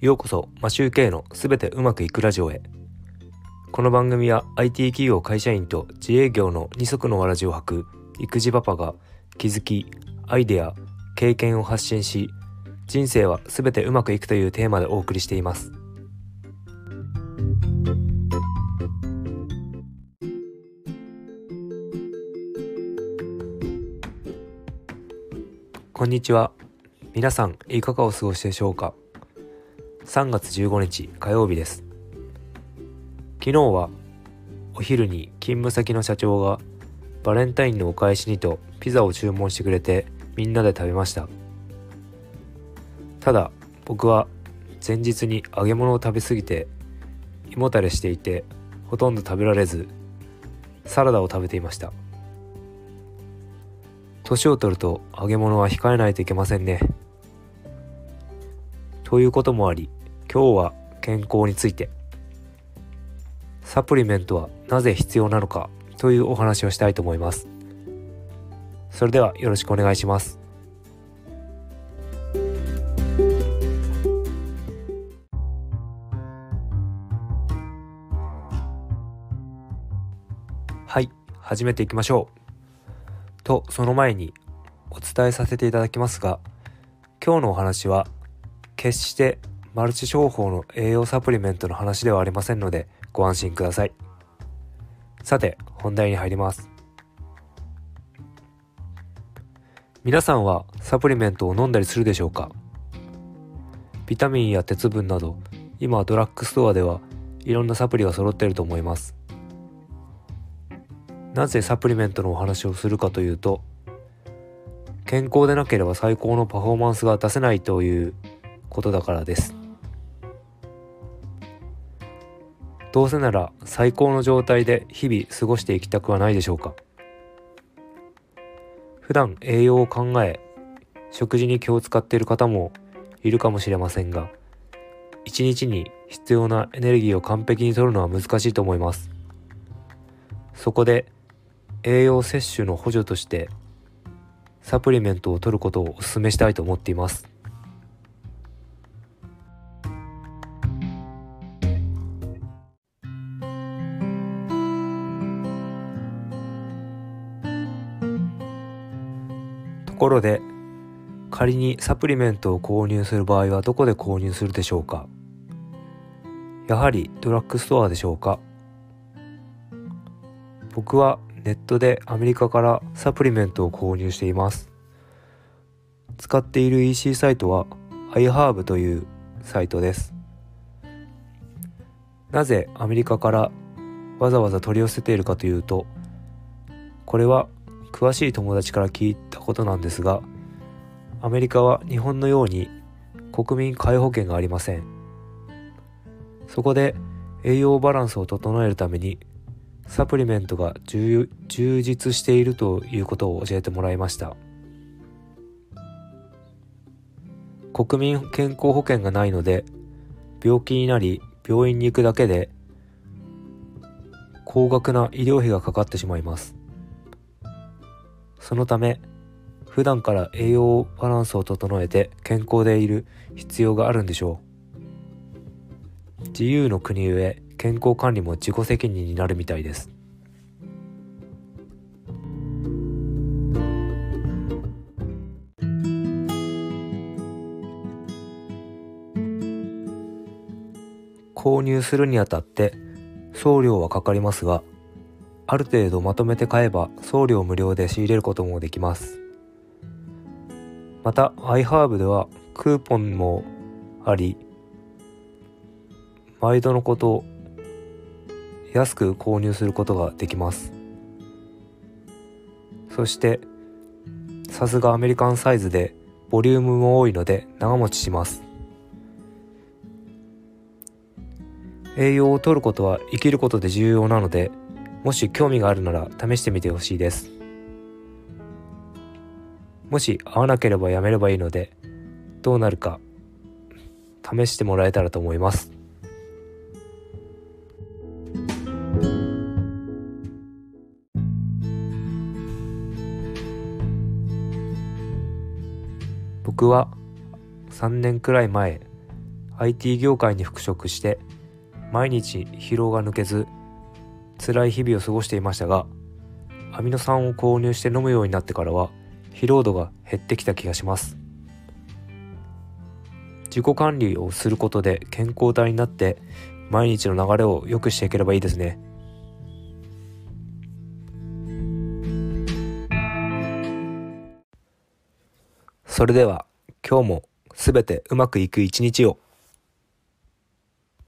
ようこそマシューケイのすべてうまくいくラジオへ。この番組は IT 企業会社員と自営業の二足のわらじを履く育児パパが気づきアイデア経験を発信し人生はすべてうまくいくというテーマでお送りしています。こんにちは。皆さんいかがお過ごしでしょうか？3月15日火曜日です。昨日はお昼に勤務先の社長がバレンタインのお返しにとピザを注文してくれてみんなで食べました。ただ僕は前日に揚げ物を食べ過ぎて胃もたれしていてほとんど食べられずサラダを食べていました。年を取ると揚げ物は控えないといけませんね。ということもあり今日は健康について。サプリメントはなぜ必要なのかというお話をしたいと思います。それではよろしくお願いします。はい始めていきましょう。とその前にお伝えさせていただきますが今日のお話は決してマルチ商法の栄養サプリメントの話ではありませんのでご安心ください。さて本題に入ります。皆さんはサプリメントを飲んだりするでしょうか？ビタミンや鉄分など今ドラッグストアではいろんなサプリが揃っていると思います。なぜサプリメントのお話をするかというと健康でなければ最高のパフォーマンスが出せないということだからです。どうせなら最高の状態で日々過ごしていきたくはないでしょうか。普段栄養を考え食事に気を使っている方もいるかもしれませんが一日に必要なエネルギーを完璧に摂るのは難しいと思います。そこで栄養摂取の補助としてサプリメントを取ることをお勧めしたいと思っています。ころで仮にサプリメントを購入する場合はどこで購入するでしょうか？やはりドラッグストアでしょうか？僕はネットでアメリカからサプリメントを購入しています。使っている EC サイトは iHerb というサイトです。なぜアメリカからわざわざ取り寄せているかというとこれは詳しい友達から聞いたことなんですがアメリカは日本のように国民皆保険がありません。そこで栄養バランスを整えるためにサプリメントが充実しているということを教えてもらいました。国民健康保険がないので病気になり病院に行くだけで高額な医療費がかかってしまいます。そのため普段から栄養バランスを整えて健康でいる必要があるんでしょう。自由の国ゆえ健康管理も自己責任になるみたいです。購入するにあたって送料はかかりますがある程度まとめて買えば送料無料で仕入れることもできます。また iHerb ではクーポンもあり毎度のこと安く購入することができます。そしてさすがアメリカンサイズでボリュームも多いので長持ちします。栄養を摂ることは生きることで重要なのでもし興味があるなら試してみてほしいです。もし合わなければやめればいいのでどうなるか試してもらえたらと思います。僕は3年くらい前 IT 業界に復職して毎日疲労が抜けず辛い日々を過ごしていましたがアミノ酸を購入して飲むようになってからは疲労度が減ってきた気がします自己管理をすることで健康体になって毎日の流れを良くしていければいいですねそれでは今日もすべてうまくいく一日を。